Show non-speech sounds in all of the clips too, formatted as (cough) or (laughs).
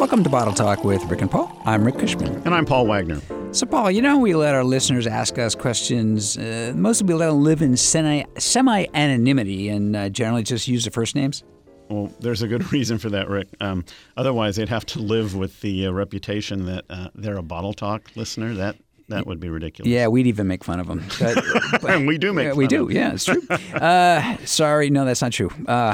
Welcome to Bottle Talk with Rick and Paul. I'm Rick Cushman. And I'm Paul Wagner. So, Paul, you know, we let our listeners ask us questions. Uh, mostly we let them live in semi anonymity and uh, generally just use the first names. Well, there's a good (laughs) reason for that, Rick. Um, otherwise, they'd have to live with the uh, reputation that uh, they're a Bottle Talk listener. That that would be ridiculous. Yeah, we'd even make fun of them. But, but (laughs) and we do make yeah, we do. Yeah, it's true. Uh, sorry, no, that's not true. Uh,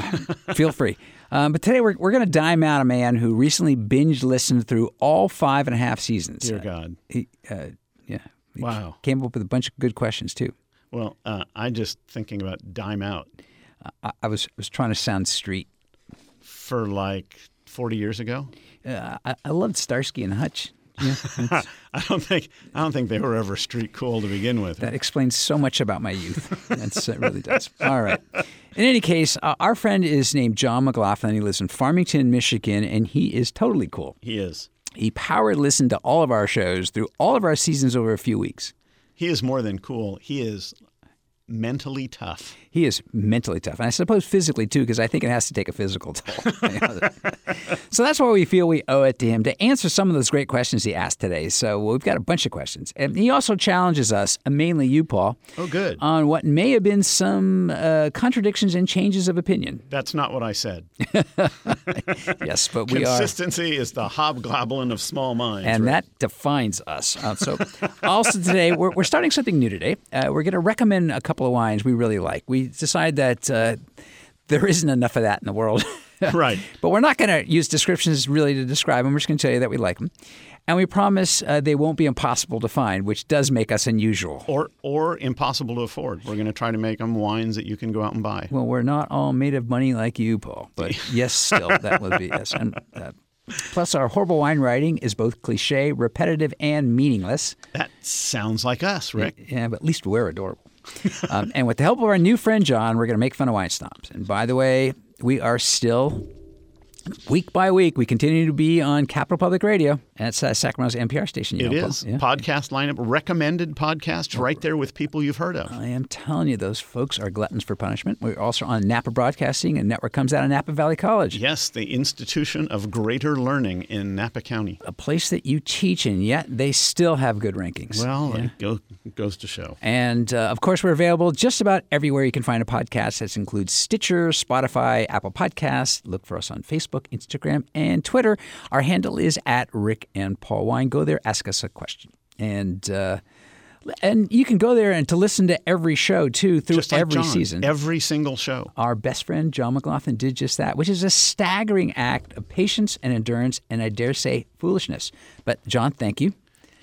feel free. Um, but today we're, we're going to dime out a man who recently binge listened through all five and a half seasons. Dear God. He, uh, yeah. He wow. Came up with a bunch of good questions, too. Well, uh, I just thinking about dime out. I, I, was was trying to sound street. For like 40 years ago? Uh, I, I loved Starsky and Hutch. Yeah, (laughs) I don't think I don't think they were ever street cool to begin with. That explains so much about my youth. That's, it really does. All right. In any case, uh, our friend is named John McLaughlin. He lives in Farmington, Michigan, and he is totally cool. He is. He power listened to all of our shows through all of our seasons over a few weeks. He is more than cool. He is mentally tough. He is mentally tough. And I suppose physically too, because I think it has to take a physical toll. (laughs) so that's why we feel we owe it to him to answer some of those great questions he asked today. So we've got a bunch of questions. And he also challenges us, mainly you, Paul. Oh, good. On what may have been some uh, contradictions and changes of opinion. That's not what I said. (laughs) yes, but we Consistency are. Consistency is the hobgoblin of small minds. And right? that defines us. Uh, so also today, we're, we're starting something new today. Uh, we're going to recommend a couple of wines we really like. We decide that uh, there isn't enough of that in the world. (laughs) right. But we're not going to use descriptions really to describe them. We're just going to tell you that we like them. And we promise uh, they won't be impossible to find, which does make us unusual. Or, or impossible to afford. We're going to try to make them wines that you can go out and buy. Well, we're not all made of money like you, Paul. But (laughs) yes, still, that would be yes. And, uh, Plus, our horrible wine writing is both cliche, repetitive, and meaningless. That sounds like us, Rick. Yeah, but at least we're adorable. Um, and with the help of our new friend John, we're going to make fun of wine snobs. And by the way, we are still week by week, we continue to be on Capital Public Radio. That's uh, Sacramento's NPR station. It is yeah. podcast lineup, recommended podcasts right there with people you've heard of. I am telling you, those folks are gluttons for punishment. We're also on Napa Broadcasting, and network comes out of Napa Valley College. Yes, the institution of greater learning in Napa County. A place that you teach in, yet they still have good rankings. Well, yeah. it go, goes to show. And uh, of course, we're available just about everywhere you can find a podcast. That includes Stitcher, Spotify, Apple Podcasts. Look for us on Facebook. Instagram, and Twitter. Our handle is at Rick and Paul Wine. Go there, ask us a question. And uh, and you can go there and to listen to every show too through like every John, season. Every single show. Our best friend John McLaughlin did just that, which is a staggering act of patience and endurance, and I dare say foolishness. But John, thank you.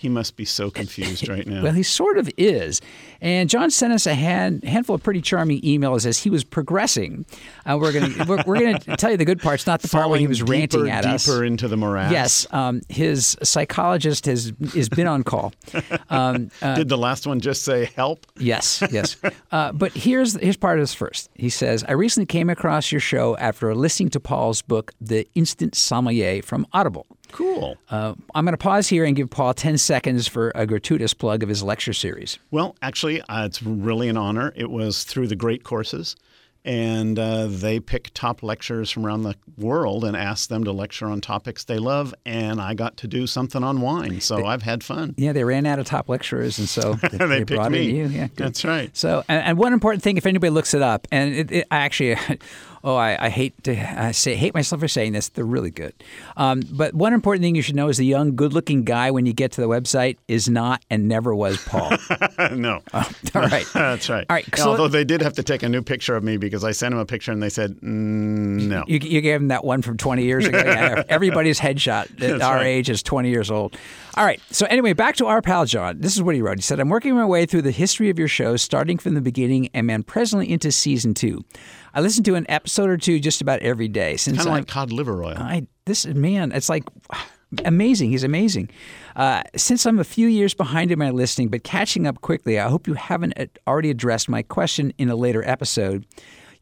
He must be so confused right now. well, he sort of is. And John sent us a hand, handful of pretty charming emails as he was progressing. Uh, we're going we're, we're to (laughs) tell you the good parts, not the Falling part where he was deeper, ranting at deeper us. Deeper into the morass. Yes, um, his psychologist has has been on call. Um, uh, Did the last one just say help? Yes, yes. Uh, but here's here's part of this first. He says, "I recently came across your show after listening to Paul's book, The Instant Sommelier, from Audible." Cool. Uh, I'm going to pause here and give Paul 10 seconds for a gratuitous plug of his lecture series. Well, actually, uh, it's really an honor. It was through the Great Courses, and uh, they pick top lecturers from around the world and ask them to lecture on topics they love. And I got to do something on wine, so they, I've had fun. Yeah, they ran out of top lecturers, and so (laughs) they, they, they brought me. in you. Yeah, good. that's right. So, and, and, one important thing, if anybody looks it up, and it, it, I actually. Oh, I, I, hate to I say hate myself for saying this. They're really good. Um, but one important thing you should know is the young, good-looking guy when you get to the website is not and never was Paul. (laughs) no. Oh, all right. (laughs) That's right. All right. So, Although they did have to take a new picture of me because I sent him a picture and they said mm, no. You, you, gave him that one from 20 years ago. yeah, (laughs) everybody's headshot at That's our right. age is 20 years old. All right. So anyway, back to our pal John. This is what he wrote. He said, "I'm working my way through the history of your show, starting from the beginning, and man, presently into season two. I listen to an episode or two just about every day since kind of like cod liver oil. I this man, it's like amazing. He's amazing. Uh, since I'm a few years behind in my listening, but catching up quickly, I hope you haven't uh, already addressed my question in a later episode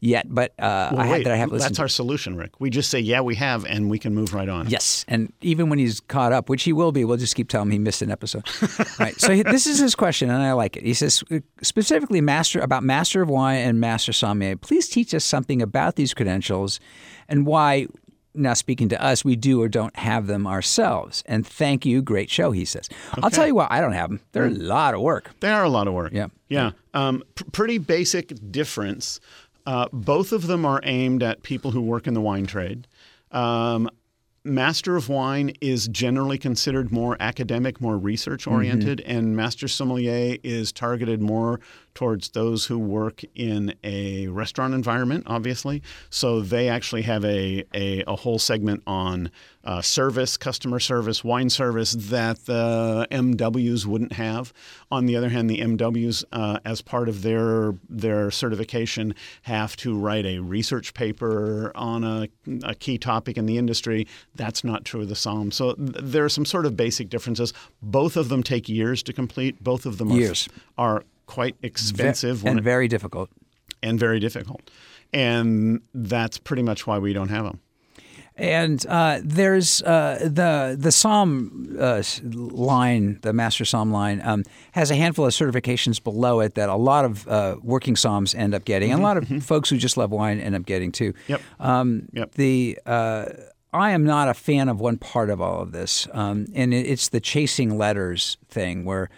yet. But uh, well, I wait, had that I have listened. That's our solution, Rick. We just say, yeah, we have, and we can move right on. Yes, and even when he's caught up, which he will be, we'll just keep telling him he missed an episode. (laughs) right. So he, this is his question, and I like it. He says specifically, master about master of wine and master sommelier. Please teach us something about these credentials and why now speaking to us, we do or don't have them ourselves. And thank you, great show, he says. I'll tell you what, I don't have them. They're a lot of work. They are a lot of work. Yeah. Yeah. Um, pr- pretty basic difference. Uh, both of them are aimed at people who work in the wine trade. Um, Master of Wine is generally considered more academic, more research oriented, and Master Sommelier is targeted more towards those who work in a restaurant environment, obviously. So they actually have a, a, a whole segment on uh, service, customer service, wine service that the MWs wouldn't have. On the other hand, the MWs, uh, as part of their their certification, have to write a research paper on a, a key topic in the industry. That's not true of the SOM. So th- there are some sort of basic differences. Both of them take years to complete. Both of them are, Years. are quite expensive when and it- very difficult. and very difficult. And that's pretty much why we don't have them. And uh, there's uh, the the Som uh, line, the Master Som line, um, has a handful of certifications below it that a lot of uh, working Soms end up getting, and a lot of folks who just love wine end up getting too. Yep. Um, Yep. The uh, I am not a fan of one part of all of this, um, and it, it's the chasing letters thing, where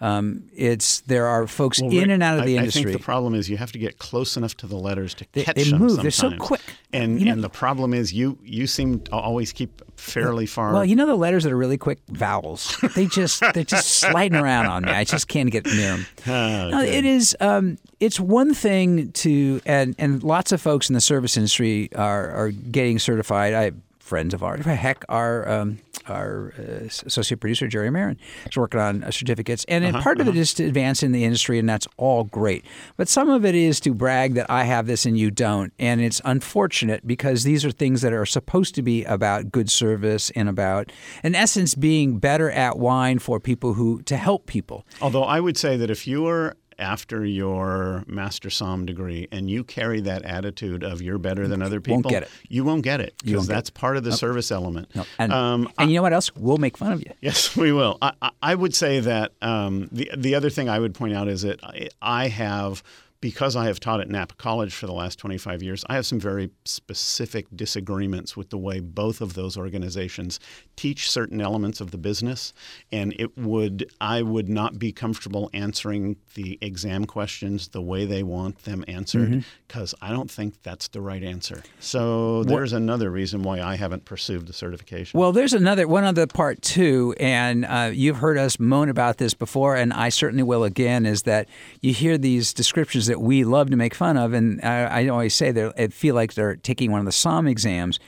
um, it's there are folks Well, in and out of the I, industry. I think the problem is you have to get close enough to the letters to They- catch they them. move. They're so quick. And You know- and the problem is you you seem to always keep fairly far. Well, you know the letters that are really quick vowels. They just they're just (laughs) sliding around on me. I just can't get near them. (laughs) Ah, no, it is. Um, it's one thing to and and lots of folks in the service industry are are getting certified. I friends of ours, heck, our um, our uh, associate producer Jerry Marin is working on uh, certificates, and Uh-huh, and part of it is to advance in the industry, and that's all great. But some of it is to brag that I have this and you don't, and it's unfortunate because these are things that are supposed to be about good service and about, in essence, being better at wine for people who to help people. Although I would say that if you are after your master som degree and you carry that attitude of you're better than other people, Won't get it. you won't get it because that's part of the service element. And, Um, and you know what else? We'll make fun of you. Yes, (laughs) we will. I, I- I would say that um, the the other thing I would point out is that I, I have because I have taught at Napa College for the last 25 years, I have some very specific disagreements with the way both of those organizations teach certain elements of the business, and it would I would not be comfortable answering the exam questions the way they want them answered because I don't think that's the right answer. So there's another reason why I haven't pursued the certification. Well, there's another one other part too, and uh, you've heard us moan about this before, and I certainly will again. Is that you hear these descriptions that we love to make fun of, and I, I always say they feel like they're taking one of the SOM exams,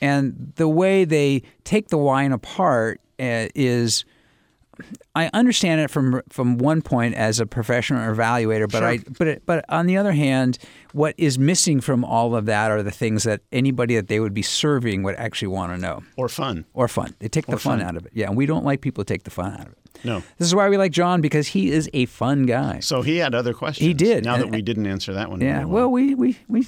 and the way they take the wine apart uh, is. I understand it from from one point as a professional evaluator, but I but it, but on the other hand, what is missing from all of that are the things that anybody that they would be serving would actually want to know or fun. or fun. They take the fun, fun. out of it. Yeah, and we don't like people to take the fun out of it. No. This is why we like John because he is a fun guy. So he had other questions. He did, Now that we didn't answer that one. yeah. very Well, we we we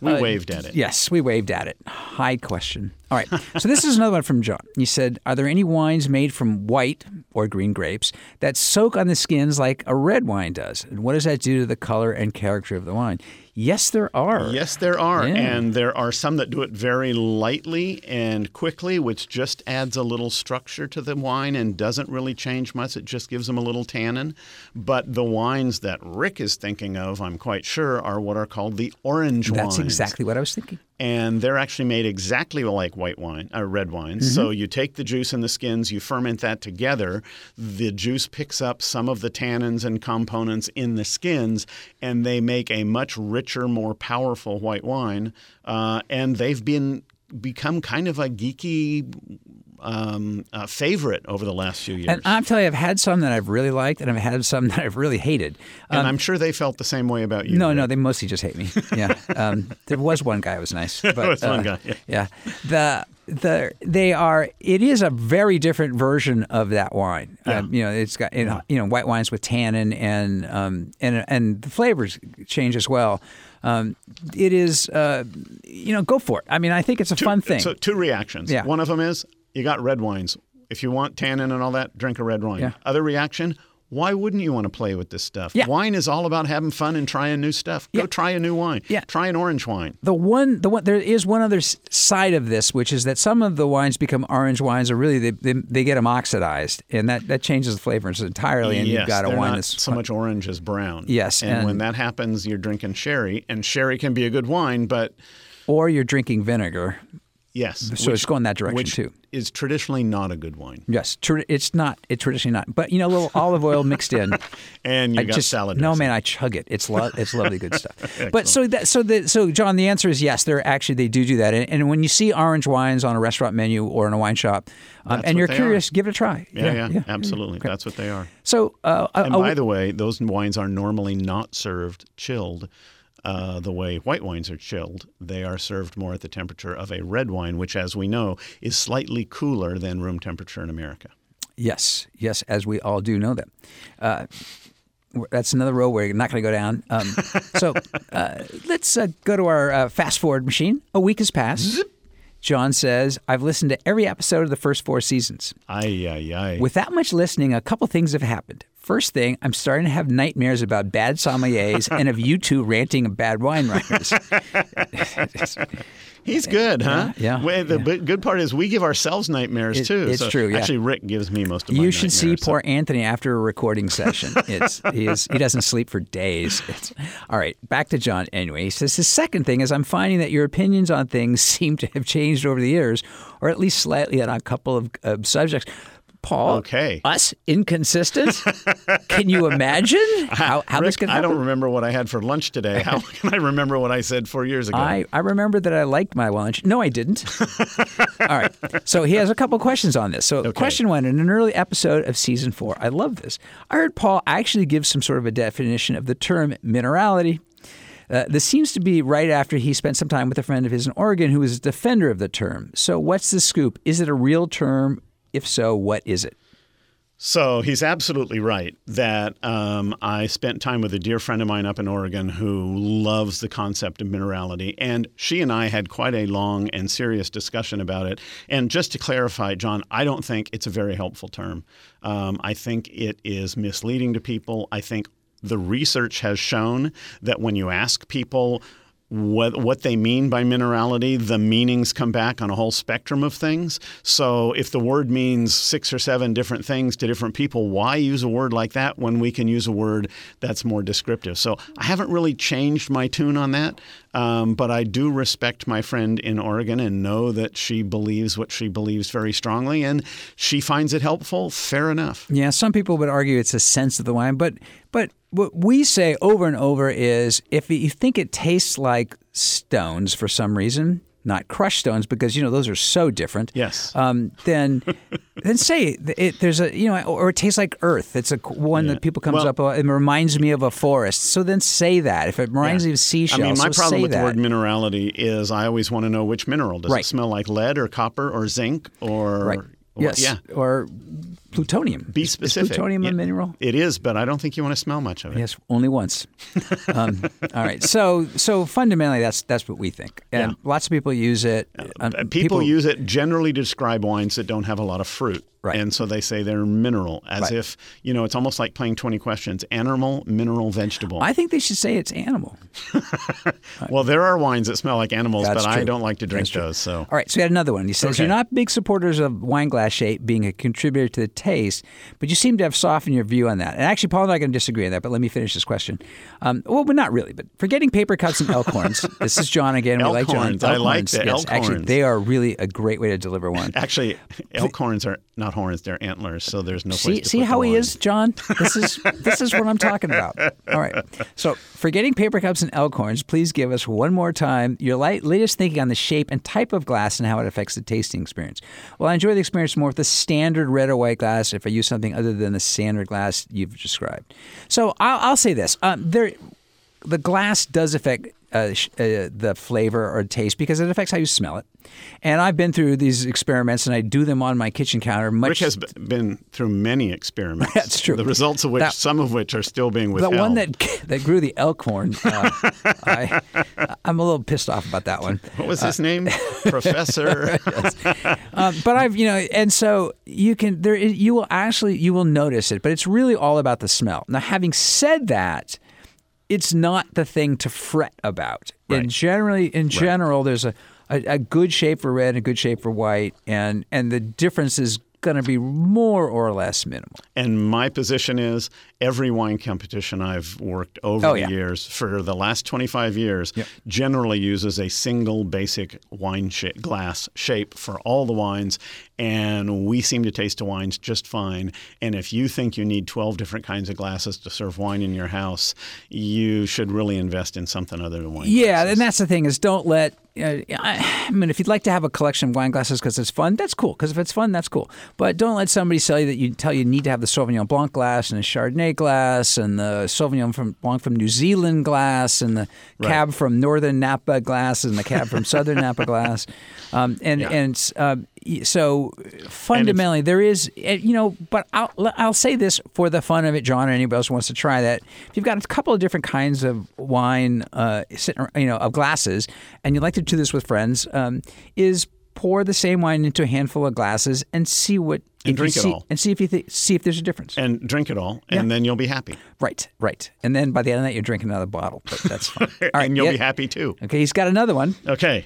we uh, waved at it. yes, we waved at it. High question. All right. (laughs) So this is another one from John. He said, "Are there any wines made from white or green grapes that soak on the skins like a red wine does? And what does that do to the color and character of the wine?" Yes, there are. Yes, there are. Yeah. And there are some that do it very lightly and quickly, which just adds a little structure to the wine and doesn't really change much. It just gives them a little tannin. But the wines that Rick is thinking of, I'm quite sure, are what are called the orange That's wines. That's exactly what I was thinking. And they're actually made exactly like white wine or red wines. So you take the juice and the skins, you ferment that together. The juice picks up some of the tannins and components in the skins, and they make a much richer, more powerful white wine. Uh, and they've been become kind of a geeky um, uh, favorite over the last few years. And I'm telling you, I've had some that I've really liked, and I've had some (laughs) that I've really hated. And I'm sure they felt the same way about you. No, Rick. no, they mostly just hate me. Yeah, (laughs) um, there was one guy who was nice. But, was one uh, guy, yeah. yeah. the the they are. It is a very different version of that wine. Um, you know, it's got you know, you know white wines with tannin and um, and and the flavors change as well. Um, it is, uh, you know, go for it. I mean, I think it's a fun thing. So two reactions. Yeah. One of them is you got red wines. If you want tannin and all that, drink a red wine. Yeah. Other reaction, why wouldn't you want to play with this stuff? Yeah. Wine is all about having fun and trying new stuff. Go Yeah. try a new wine. Yeah. Try an orange wine. The one, the one, there is one other side of this, which is that some of the wines become orange wines, or really they, they, they get them oxidized, and that, that changes the flavors entirely. And yes, you've got a wine that's so much orange as brown. Yes, and, when that happens, you're drinking sherry, and sherry can be a good wine, but or you're drinking vinegar. Yes, So it's going that direction which too. is traditionally not a good wine. Yes, it's not. It's traditionally not. But you know, a little olive oil mixed in. (laughs) And you I got just salad. no man, I chug it. It's lo- it's lovely good stuff. (laughs) but so that so the so John, the answer is yes. They're actually they do do that. And, and when you see orange wines on a restaurant menu or in a wine shop, um, and you're curious, give it a try. Yeah, yeah, yeah absolutely. That's what they are. So uh, And a- by the way, those wines are normally not served chilled uh, the way white wines are chilled. They are served more at the temperature of a red wine, which, as we know, is slightly cooler than room temperature in America. yes, yes, as we all do know that. Uh, that's another road we're not going to go down. Um, (laughs) so uh, let's uh, go to our uh, fast forward machine. A week has passed. John says, I've listened to every episode of the first four seasons. Ay, ay, ay. With that much listening, a couple things have happened. First thing, I'm starting to have nightmares about bad sommeliers and of you two ranting of bad wine writers. (laughs) He's good, huh? Yeah, yeah, Well, the yeah. good part is we give ourselves nightmares It- too. it's So true, yeah. Actually, Rick gives me most of my you should see so- poor Anthony after a recording session. It's he is he doesn't sleep for days. It's, all right, back to John. Anyway, he says his second thing is I'm finding that your opinions on things (laughs) seem to have changed over the years, or at least slightly on a couple of uh, subjects. Paul, Okay. us inconsistent? Can you imagine (laughs) how, how this Rick, can I don't remember what I had for lunch today. How (laughs) can I remember what I said four years ago? I, I remember that I liked my lunch. No, I didn't. (laughs) All right. So he has a couple questions on this. So, question one in an early episode of season four, I love this. I heard Paul actually give some sort of a definition of the term minerality. Uh, this seems to be right after he spent some time with a friend of his in Oregon who was a defender of the term. So, what's the scoop? Is it a real term? If so, what is it? So he's absolutely right that um, I spent time with a dear friend of mine up in Oregon who loves the concept of minerality. And she and I had quite a long and serious discussion about it. And just to clarify, John, I don't think it's a very helpful term. Um, I think it is misleading to people. I think the research has shown that when you ask people, what what they mean by minerality, the meanings come back on a whole spectrum of things. So if the word means six or seven different things to different people, why use a word like that when we can use a word that's more descriptive? So I haven't really changed my tune on that, um, but I do respect my friend in Oregon and know that she believes what she believes very strongly, and she finds it helpful. Fair enough. Yeah, some people would argue it's a sense of the wine, but but what we say over and over is if you think it tastes like stones for some reason, not crushed stones because you know those are so different. Yes. Um, then (laughs) then say it, it, there's a you know or it tastes like earth. It's a one Yeah. that people comes Well- up. with, It reminds me of a forest. So then say that if it reminds Yeah. you of seashells. I mean, my so problem with that. the word minerality is I always want to know which mineral. Does Right. it smell like lead or copper or zinc or right. or- Yes. yeah. Or plutonium. Be Is- is specific. plutonium Yeah. a mineral? It is, but I don't think you want to smell much of it. Yes, only once. (laughs) um, all right. So so fundamentally, that's that's what we think, and Yeah. lots of people use it. Um, Uh, People, use it generally to describe wines that don't have a lot of fruit. Right. And so they say they're mineral, as Right. if, you know, it's almost like playing 20 questions animal, mineral, vegetable. I think they should say it's animal. (laughs) well, there are wines that smell like animals, That's but I don't like to drink those. So All right, so we had another one. He says Okay. you're not big supporters of wine glass shape being a contributor to the taste, but you seem to have softened your view on that. And actually, Paul and I are going to disagree on that. But let me finish this question. Um, well, but not really. But forgetting paper cuts and elk horns. (laughs) This is John again. We like John. I like horns, the yes, elk Actually, horns. they are really a great way to deliver one. (laughs) actually, elk horns are not horns, they're antlers. So there's no place See, to see how he is, John. This is this is what I'm talking about. All right. So, forgetting paper cups and elk horns, please give us one more time your light, latest thinking on the shape and type of glass and how it affects the tasting experience. Well, I enjoy the experience more with the standard red or white glass. If I use something other than the standard glass you've described, so I'll, I'll say this: um, there, the glass does affect uh, sh- uh, the flavor or taste because it affects how you smell it. And I've been through these experiments, and I do them on my kitchen counter. Much has b- been through many experiments. (laughs) That's true. The results of which, That- some of which are still being withheld. the one that that grew the elkhorn. Uh, I, I'm a little pissed off about that one. what was his name? (laughs) Professor. (laughs) Um, but I've you know, and so you can there you will actually you will notice it, but it's really all about the smell. Now, having said that, it's not the thing to fret about. Right. And generally, in general, there's a, a, a good shape for red and a good shape for white, and and the difference is going to be more or less minimal. And my position is every wine competition I've worked over Oh, the yeah. years for the last 25 years generally uses a single basic wine sh- glass shape for all the wines. And we seem to taste the wines just fine. And if you think you need 12 different kinds of glasses to serve wine in your house, you should really invest in something other than wine. Yeah, glasses. and that's the thing is don't let. Uh, I I mean, if you'd like to have a collection of wine glasses because it's fun, that's cool. Because if it's fun, that's cool. But don't let somebody sell you that you tell you need to have the Sauvignon Blanc glass and the Chardonnay glass and the Sauvignon from Blanc from New Zealand glass and the Cab from Northern Napa glass and the Cab from Southern (laughs) Napa glass. Um, and Yeah. and uh, so fundamentally, there is eh, you know. But I'll I'll say this for the fun of it, John, or anybody else wants to try that. If you've got a couple of different kinds of wine, uh, sitting, you know, of glasses, and you'd like to do this with friends, um, is pour the same wine into a handful of glasses and see what And drink it see, all. and see if you th- see if there's a difference. And drink it all, and then you'll be happy. right, right. And then by the end of that, you're drinking another bottle. But that's fine. (laughs) All right, and you'll yeah. be happy too. Okay, he's got another one. Okay.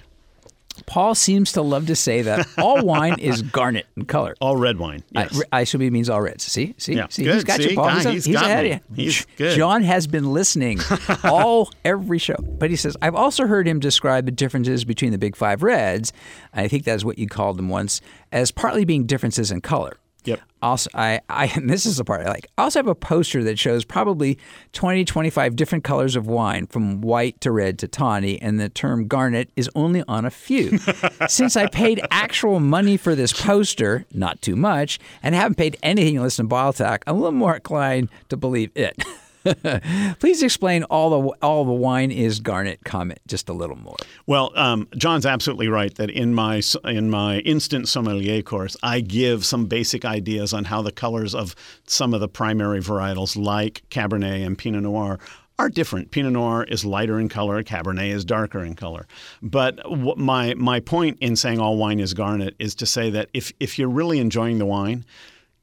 Paul seems to love to say that all (laughs) wine is garnet in color. All red wine. Yes. I, I assume he means all reds. See, see, Yeah. see, Good. he's got See? you, Paul. Guy, he's, he's he's got ahead me. of you. He's good. John has been listening (laughs) all every show, but he says I've also heard him describe the differences between the big five reds. I think that's what you called them once, as partly being differences in color. Yep. Also, I, I, (laughs) and this is the part I like. I also have a poster that shows probably 20, 25 different colors of wine from white to red to tawny, and the term garnet is only on a few. (laughs) Since I paid actual money for this poster, not too much, and haven't paid anything listen to Bottle Talk, I'm a little more inclined to believe it. (laughs) (laughs) Please explain all the all the wine is garnet comment just a little more. Well, um, John's absolutely right that in my in my instant sommelier course, I give some basic ideas on how the colors of some of the primary varietals, like Cabernet and Pinot Noir, are different. Pinot Noir is lighter in color, Cabernet is darker in color. But my my point in saying all wine is garnet is to say that if if you're really enjoying the wine,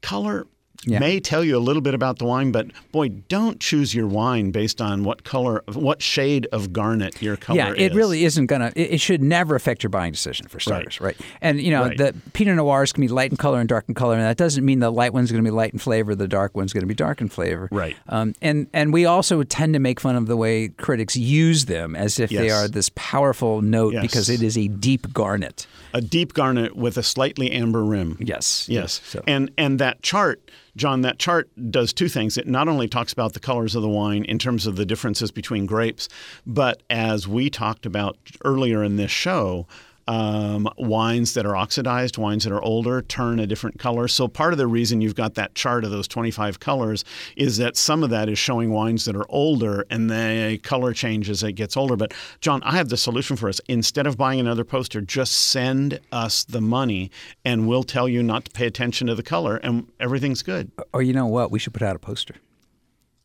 color Yeah. may tell you a little bit about the wine, but boy, don't choose your wine based on what color, what shade of garnet your color is. yeah, is. it really isn't gonna. It, it should never affect your buying decision for starters, right? And you know, Right. the Pinot Noirs can be light in color and dark in color, and that doesn't mean the light one's going to be light in flavor, the dark one's going to be dark in flavor, Right. Um, and and we also tend to make fun of the way critics use them as if they are this powerful note Yes. because it is a deep garnet. a deep garnet with a slightly amber rim. Yes, Yes. So And and that chart, John, that chart does two things. It not only talks about the colors of the wine in terms of the differences between grapes, but as we talked about earlier in this show, um, wines that are oxidized, wines that are older, turn a different color. So part of the reason you've got that chart of those 25 colors is that some of that is showing wines that are older and the color changes as it gets older. But John, I have the solution for us. Instead of buying another poster, just send us the money and we'll tell you not to pay attention to the color and everything's good. or you know what? We should put out a poster.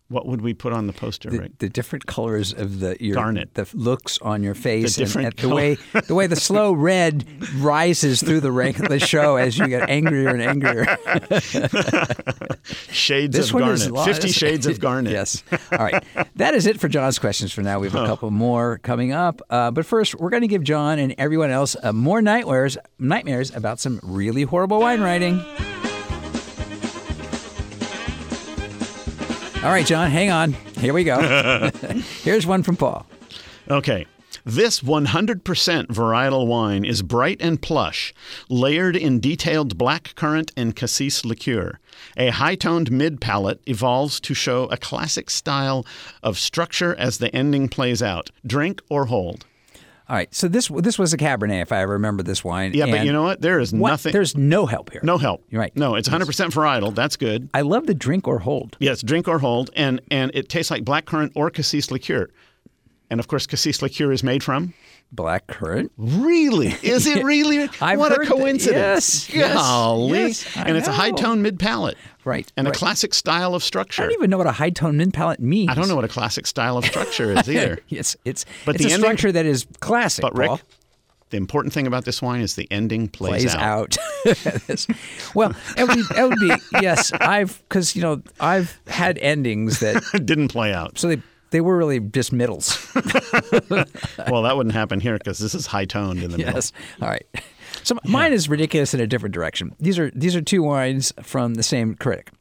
What would we put on the poster, the, Rick? the different colors of the your, Garnet. the looks on your face, The and- different and, the way the way the slow (laughs) red rises through the rank of the show as you get angrier and angrier. (laughs) Shades This of one garnet. is 50 shades of garnet. yes. All right. That is it for John's questions for now. We have a couple more coming up, uh, but first we're going to give John and everyone else uh, more nightmares nightmares about some really horrible wine writing. All right, John, hang on. Here we go. (laughs) Here's one from Paul. Okay. This 100% varietal wine is bright and plush, layered in detailed black currant and cassis liqueur. A high toned mid palate evolves to show a classic style of structure as the ending plays out. Drink or hold. All right, so this this was a Cabernet, if I remember this wine. Yeah, but you know what? There is what? nothing. There's no help here. no help. You're right. No, it's 100% varietal. That's good. I love the drink or hold. Yes, drink or hold, and and it tastes like black currant or cassis liqueur. And of course, cassis liqueur is made from black currant. Really? Is it (laughs) really? What a coincidence. yes, yes, Golly. yes, and it's a high tone mid palate. Right. And right. a classic style of structure. I don't even know what a high tone mid palate means. I don't know what a classic style of structure is (laughs) either. Yes, it's But it's the a ending- structure that is classic. But Rick, Paul. the important thing about this wine is the ending plays, plays out. (laughs) Yes. well, it would, be, it would be yes. I've because you know I've had endings that didn't play out. so they they were really just middles. (laughs) (laughs) well, that wouldn't happen here because this is high toned in the middle. yes. All right. So mine is ridiculous in a different direction. These are these are two wines from the same critic.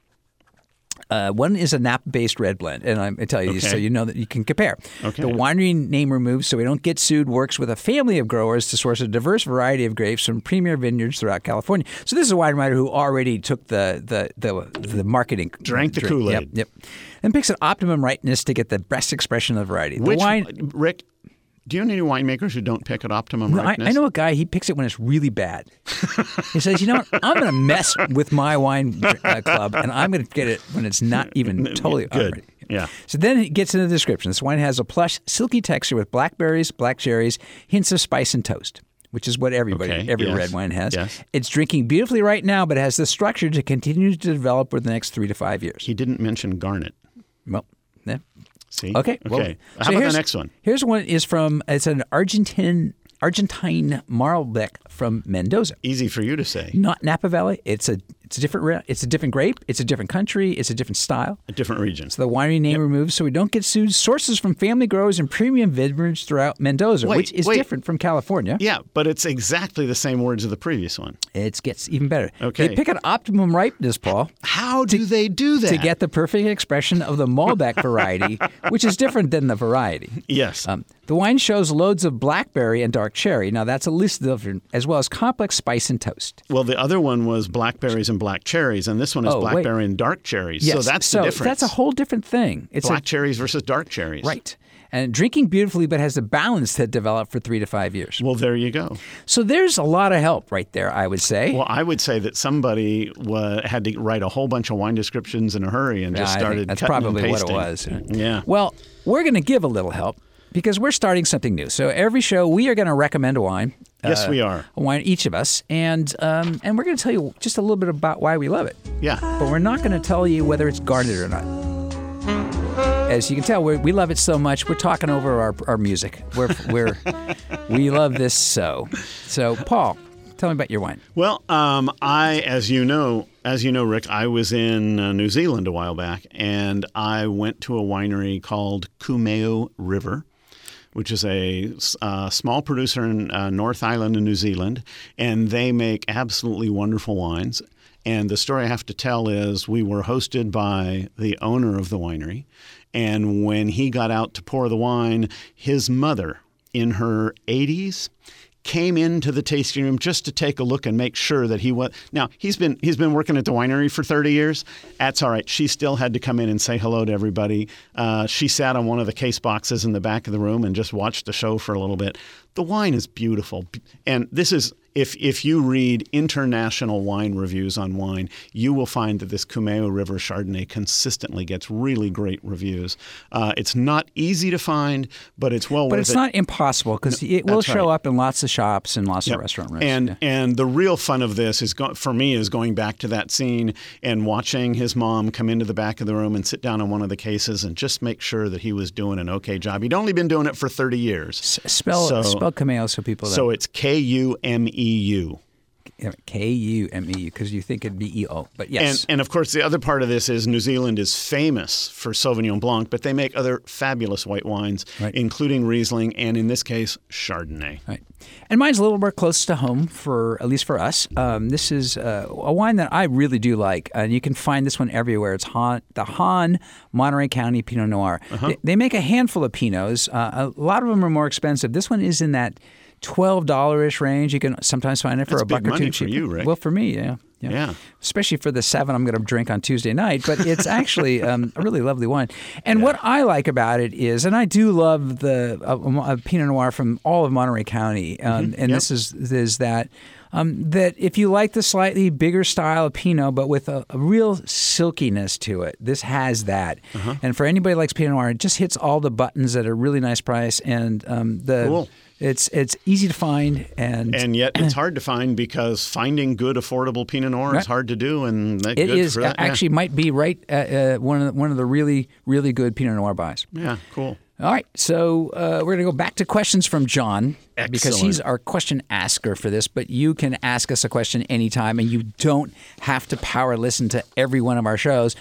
Uh, one is a Napa-based red blend, and I'm, I tell you these so you know that you can compare. Okay. The winery name removed so we don't get sued works with a family of growers to source a diverse variety of grapes from premier vineyards throughout California. So this is a wine writer who already took the the the, the marketing Drank the. Kool-Aid. Yep, yep. And picks an optimum ripeness to get the best expression of the variety. The Which, wine. Rick, do you know any winemakers who don't pick at optimum No, I, ripeness? I know a guy. He picks it when it's really bad. he says, "You know what? I'm going to mess with my wine uh, club, and I'm going to get it when it's not even totally Good. ready." Yeah. So then it gets into the description. This wine has a plush, silky texture with blackberries, black cherries, hints of spice and toast, which is what everybody, Okay, every yes, red wine has. yes. It's drinking beautifully right now, but has the structure to continue to develop over the next three to five years. He didn't mention garnet. Well, yeah. See? Okay. well, Okay. so How about here's- the next one? Here's one is from it's an Argentine Argentine Malbec from Mendoza. Easy for you to say. Not Napa Valley. It's a it's a different it's a different grape. It's a different country. It's a different style. A different region. So the winery name removed so we don't get sued. Sources from family growers and premium vineyards throughout Mendoza, Wait, which is wait. different from California. Yeah, but it's exactly the same words of the previous one. It gets even better. Okay. They pick an optimum ripeness, Paul, How do they do that? to get the perfect expression of the Malbec variety, (laughs) which is different than the variety. yes. Um, the wine shows loads of blackberry and dark cherry. Now that's a list of different, as well as complex spice and toast. well, the other one was blackberries and black cherries, and this one is Oh, wait. blackberry and dark cherries. Yes, So that's the difference. That's a whole different thing. It's black cherries versus dark cherries. right. And drinking beautifully, but has a balance that developed for three to five years. Well, there you go. So there's a lot of help right there, I would say. Well, I would say that somebody had to write a whole bunch of wine descriptions in a hurry and just think started. that's probably what it was. Yeah. Well, we're going to give a little help because we're starting something new. So every show, we are going to recommend a wine. Yes, uh, we are. A wine, each of us, and um, and we're going to tell you just a little bit about why we love it. Yeah. but we're not going to tell you whether it's guarded or not. As you can tell, we we love it so much. We're talking over our, our music. We're, we're (laughs) we love this so. So, Paul, tell me about your wine. Well, um, I, as you know, as you know, Rick, I was in uh, New Zealand a while back, and I went to a winery called Kumeu River, which is a, uh, small producer in uh, North Island in New Zealand, and they make absolutely wonderful wines. And the story I have to tell is we were hosted by the owner of the winery, and when he got out to pour the wine, his mother, in her 80s, came into the tasting room just to take a look and make sure that he was now he's been he's been working at the winery for 30 years. That's all right. She still had to come in and say hello to everybody. Uh, she sat on one of the case boxes in the back of the room and just watched the show for a little bit. The wine is beautiful. And this is if if you read international wine reviews on wine, you will find that this Kumeu River Chardonnay consistently gets really great reviews. Uh, it's not easy to find, but it's well But it's it. not impossible because it will show right. up in lots of shops and lots Yep. of restaurant rooms. And Yeah. and the real fun of this is go, for me is going back to that scene and watching his mom come into the back of the room and sit down on one of the cases and just make sure that he was doing an okay job. He'd only been doing it for 30 years. S- spell so- spell Kumeu so people So it's K U M E U. K U M E U because you think it'd be E O, but And, yes. and of course, the other part of this is New Zealand is famous for Sauvignon Blanc, but they make other fabulous white wines, Right. including Riesling and, in this case, Chardonnay. Right. And mine's a little more close to home for at least for us. Um, this is uh, a wine that I really do like, and you can find this one everywhere. It's Hahn, the Hahn Monterey County Pinot Noir. Uh-huh. They, they make a handful of Pinots. Uh, a lot of them are more expensive. This one is in that twelve dollar ish range. You can sometimes find it for That's a buck or two cheaper. you. Well, for me, yeah. Yeah. Especially for the seven I'm going to drink on Tuesday night, but it's (laughs) actually um, a really lovely wine. And what I like about it is, and I do love the uh, uh, Pinot Noir from all of Monterey County, um, and Mm-hmm. Yep. this is is that um, that if you like the slightly bigger style of Pinot, but with a, a real silkiness to it, this has that. Uh-huh. And for anybody who likes Pinot Noir, it just hits all the buttons at a really nice price, and um, the Cool. It's it's easy to find, and And yet (clears throat) it's hard to find because finding good, affordable Pinot Noir Right. is hard to do. And that, it good is that. Yeah. actually might be right at, uh, one of the, one of the really really good Pinot Noir buys. Yeah, cool. All right, so uh, we're going to go back to questions from John because he's our question asker for this. But you can ask us a question anytime, and you don't have to power listen to every one of our shows,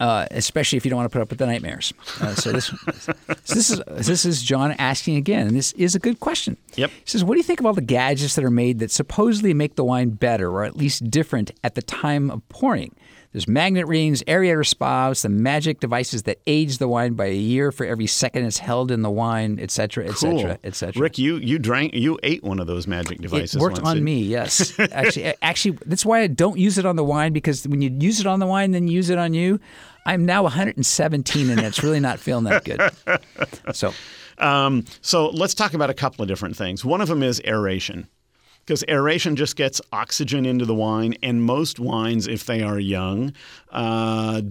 uh, especially if you don't want to put up with the nightmares. Uh, so this, so (laughs) this is this is John asking again, and this is a good question. Yep. He says, "What do you think of all the gadgets that are made that supposedly make the wine better, or at least different, at the time of pouring?" There's magnet rings, aerator spout, the magic devices that age the wine by a year for every second it's held in the wine, et cetera, et Cool. cetera, et cetera. Rick, you you drank you ate one of those magic devices. it worked once, on me, yes. (laughs) actually, actually, that's why I don't use it on the wine because when you use it on the wine, then you use it on you. I'm now 117 and it's really not feeling that good. (laughs) So, Um, so let's talk about a couple of different things. One of them is aeration. Because aeration just gets oxygen into the wine, and most wines, if they are young, uh,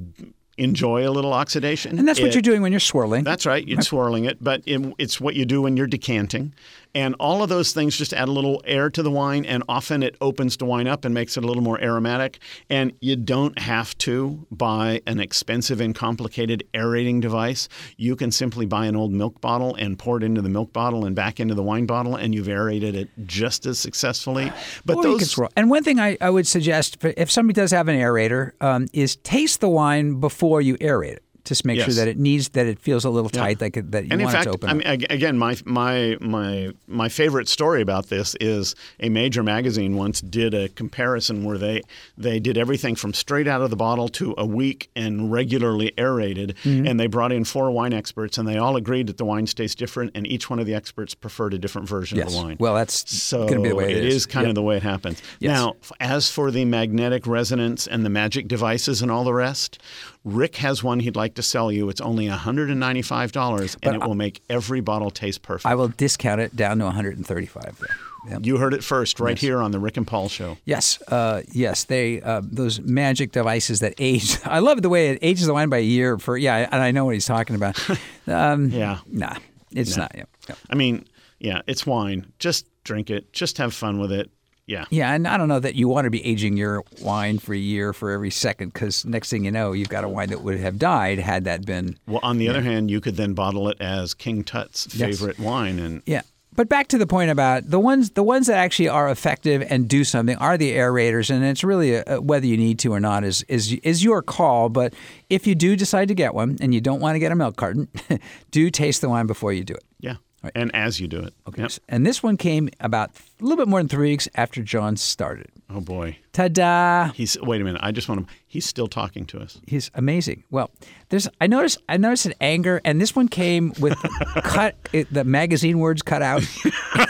enjoy a little oxidation. and that's what It- you're doing when you're swirling. That's right. You're swirling it, but it, it's what you do when you're decanting. And all of those things just add a little air to the wine, and often it opens the wine up and makes it a little more aromatic. And you don't have to buy an expensive and complicated aerating device. You can simply buy an old milk bottle and pour it into the milk bottle and back into the wine bottle, and you've aerated it just as successfully. But Or those. And one thing I, I would suggest if somebody does have an aerator um, is taste the wine before you aerate it. Just make sure that it needs that it feels a little tight, like it- that you and in want fact, it to open. I mean, again, my my my my favorite story about this is a major magazine once did a comparison where they they did everything from straight out of the bottle to a week and regularly aerated, Mm-hmm. and they brought in four wine experts, and they all agreed that the wines taste different, and each one of the experts preferred a different version of the wine. Well, that's So going to be the way it it is. is kind Yep. of the way it happens. Yes. Now, as for the magnetic resonance and the magic devices and all the rest, Rick has one he'd like to sell you. It's only $195 and it will make every bottle taste perfect. I will discount it down to 135. Though. Yep. you heard it first right here on the Rick and Paul show. Yes, uh, yes, they uh, those magic devices that age. (laughs) I love the way it ages the wine by a year. For yeah, and I know what he's talking about. (laughs) Um, Yeah. nah, it's not. Yeah, yeah. I mean, yeah, it's wine. Just drink it. Just have fun with it. Yeah. Yeah, and I don't know that you want to be aging your wine for a year for every second because next thing you know, you've got a wine that would have died had that been. Well, on the other hand, you could then bottle it as King Tut's Yes. favorite wine and Yeah. But back to the point about the ones the ones that actually are effective and do something are the aerators, and it's really a, whether you need to or not is is is your call. But if you do decide to get one and you don't want to get a milk carton, (laughs) do taste the wine before you do it. yeah. And as you do it. Okay. Yep. And this one came about a little bit more than three weeks after John started. Oh boy. Ta-da! He's wait a minute. I just want to. He's still talking to us. He's amazing. Well, there's I noticed I noticed an anger, and this one came with (laughs) cut it, the magazine words cut out. (laughs)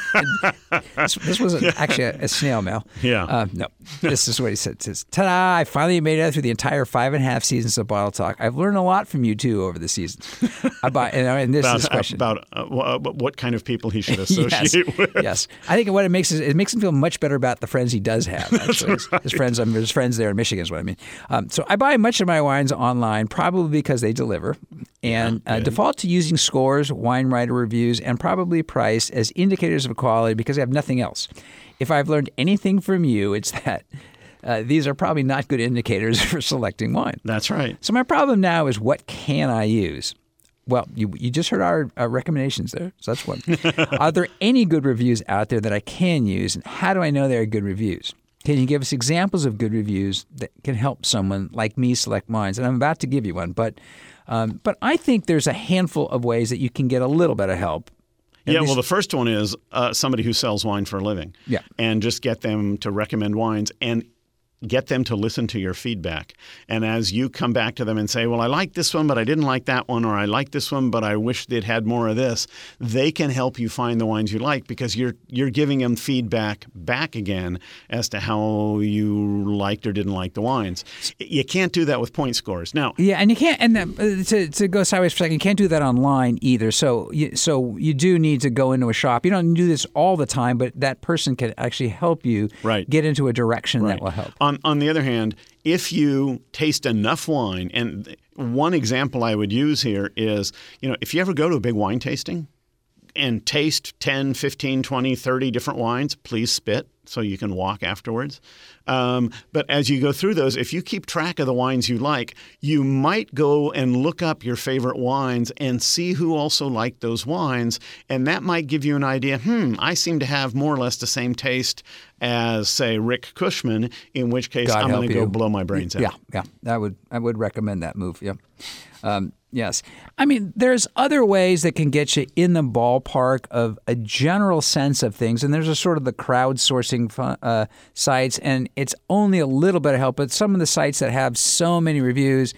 this, this was (laughs) actually a, a snail mail. Yeah. Uh, no, this is what he said. It says, "Ta-da! I finally made it through the entire five and a half seasons of Bottle Talk. I've learned a lot from you too over the season. (laughs) About and, and this About, is question. about uh, what kind of people he should (laughs) associate yes. with. yes, I think what it makes is it makes him feel much better about the friends he does have. Actually, his, his friends, um, his friends there in Michigan is what I mean. Um, so I buy much of my wines online, probably because they deliver, and uh, default to using scores, wine writer reviews, and probably price as indicators of quality because I have nothing else. If I've learned anything from you, it's that. Uh, these are probably not good indicators (laughs) for selecting wine. That's right. So my problem now is what can I use? Well, you, you just heard our uh, recommendations there. So that's one. (laughs) are there any good reviews out there that I can use? And how do I know they are good reviews? Can you give us examples of good reviews that can help someone like me select wines? And I'm about to give you one, but um, but I think there's a handful of ways that you can get a little bit of help. Yeah, least- well, the first one is uh, somebody who sells wine for a living. Yeah. And just get them to recommend wines and get them to listen to your feedback. And as you come back to them and say, well, I like this one, but I didn't like that one, or I like this one, but I wish they'd had more of this, they can help you find the wines you like because you're you're giving them feedback back again as to how you liked or didn't like the wines. You can't do that with point scores. Now, Yeah, and you can't. And uh, to, to go sideways for a second, you can't do that online either. So, you, so you do need to go into a shop. You don't do this all the time, but that person can actually help you Right. get into a direction that will help. On, Um, on the other hand, if you taste enough wine, and one example I would use here is, you know, if you ever go to a big wine tasting, and taste 10, 15, 20, 30 different wines, please spit so you can walk afterwards. Um, but as you go through those, if you keep track of the wines you like, you might go and look up your favorite wines and see who also liked those wines. And that might give you an idea hmm, I seem to have more or less the same taste as, say, Rick Cushman, in which case God I'm going to go blow my brains out. Yeah, yeah. I would I would recommend that move. Yeah. Um, yes. I mean, there's other ways that can get you in the ballpark of a general sense of things, and there's a sort of the crowdsourcing uh, sites, and it's only a little bit of help. But some of the sites that have so many reviews.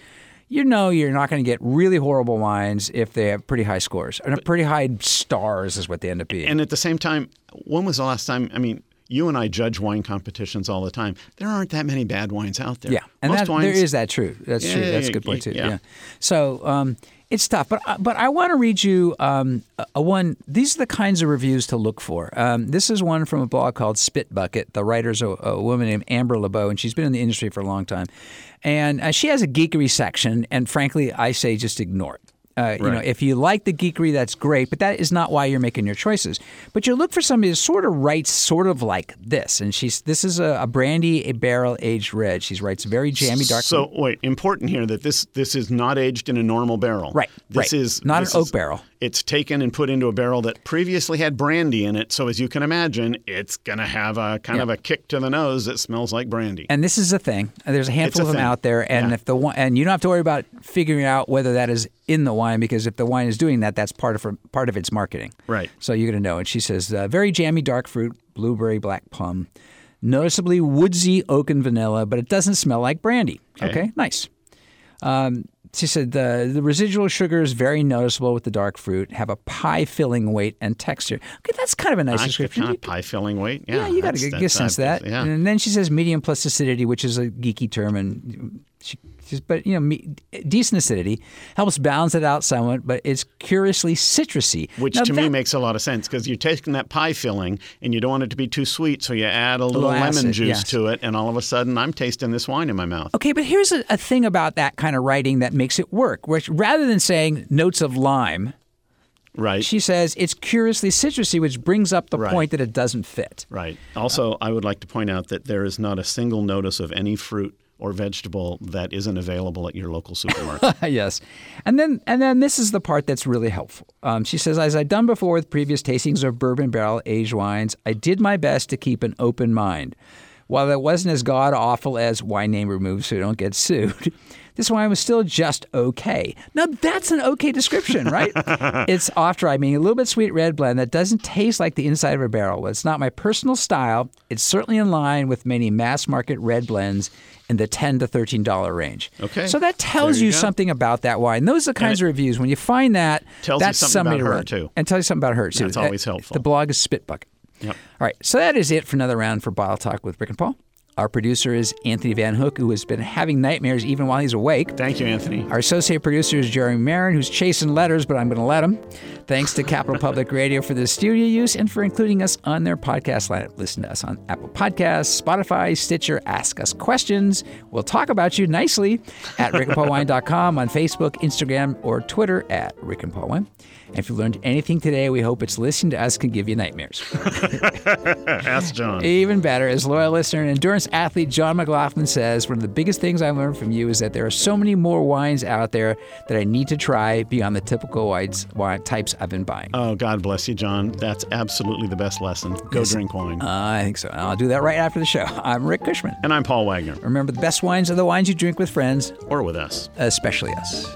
You know you're not going to get really horrible wines if they have pretty high scores and pretty high stars is what they end up being. And at the same time, when was the last time? I mean, you and I judge wine competitions all the time. There aren't that many bad wines out there. Yeah, and Most that, wines, there is that true. That's true. Yeah, That's a good point too. yeah. Yeah. So um, it's tough, but I- but I want to read you um, a, a one. These are the kinds of reviews to look for. Um, this is one from a blog called Spit Bucket. The writer's a, a woman named Amber LeBeau, and she's been in the industry for a long time. And uh, she has a geekery section, and frankly, I say just ignore it. Uh, you know, if you like the geekery, that's great, but that is not why you're making your choices. But you look for somebody who sort of writes sort of like this, and she's this is a, a brandy, a barrel aged red. She writes very jammy dark. So wait, important here that this this is not aged in a normal barrel. Right, This right. is Not an oak is- barrel. It's taken and put into a barrel that previously had brandy in it. So as you can imagine, it's gonna have a kind Yeah. of a kick to the nose that smells like brandy. and this is a thing. There's a handful a of them thing. out there, and Yeah. if the and you don't have to worry about figuring out whether that is in the wine because if the wine is doing that, that's part of part of its marketing. Right. So you're gonna know. And she says, uh, very jammy dark fruit, blueberry, black plum, noticeably woodsy oak and vanilla, but it doesn't smell like brandy. Okay. Okay, nice. Um, she said the the residual sugar is very noticeable with the dark fruit, have a pie filling weight and texture. Okay, that's kind of a nice I- description. pie filling weight. Yeah, yeah, you got to get a sense of that. Yeah. And then she says medium plus acidity, which is a geeky term, and she, she's, but you know, me, decent acidity helps balance it out somewhat, but it's curiously citrusy. Which Now to me makes a lot of sense because you're taking that pie filling and you don't want it to be too sweet, so you add a little, lemon juice yes. to it, and all of a sudden I'm tasting this wine in my mouth. Okay, but here's a, a thing about that kind of writing that makes it work. Which rather than saying notes of lime, Right. she says it's curiously citrusy, which brings up the Right. point that it doesn't fit. Right. Also, I would like to point out that there is not a single notice of any fruit or vegetable that isn't available at your local (laughs) supermarket. yes, and then and then this is the part that's really helpful. Um, she says, as I've done before with previous tastings of bourbon barrel aged wines, I did my best to keep an open mind. While it wasn't as god awful as wine name removed, so you don't get sued. (laughs) This wine was still just okay. Now that's an okay description, right? (laughs) it's off dry, meaning a little bit sweet red blend that doesn't taste like the inside of a barrel. It's not my personal style. It's certainly in line with many mass market red blends in the ten to thirteen dollar range. Okay. So that tells you you, something about that wine. Those are the kinds of reviews. When you find that, Tells you that's something somebody about to her, too. And tells you something about her too. That's always helpful. The blog is Spitbucket. Yep. All right. So that is it for another round for Bottle Talk with Rick and Paul. Our producer is Anthony Van Hook, who has been having nightmares even while he's awake. Thank you, Anthony. Our associate producer is Jerry Marin, who's chasing letters, but I'm going to let him. Thanks to Capital (laughs) Public Radio for the studio use and for including us on their podcast lineup. Listen to us on Apple Podcasts, Spotify, Stitcher. Ask us questions. We'll talk about you nicely at rickandpaulwine.com, on Facebook, Instagram, or Twitter at rickandpaulwine. And if you learned anything today, we hope it's listening to us can give you nightmares. (laughs) Ask John. Even better, as loyal listener and endurance athlete John McLaughlin says, one of the biggest things I learned from you is that there are so many more wines out there that I need to try beyond the typical wines, wine types I've been buying. Oh, God bless you, John. That's absolutely the best lesson. Go drink wine. I think so. I'll do that right after the show. (laughs) I'm Rick Kushman. and I'm Paul Wagner, Remember, the best wines are the wines you drink with friends, or with us. especially us.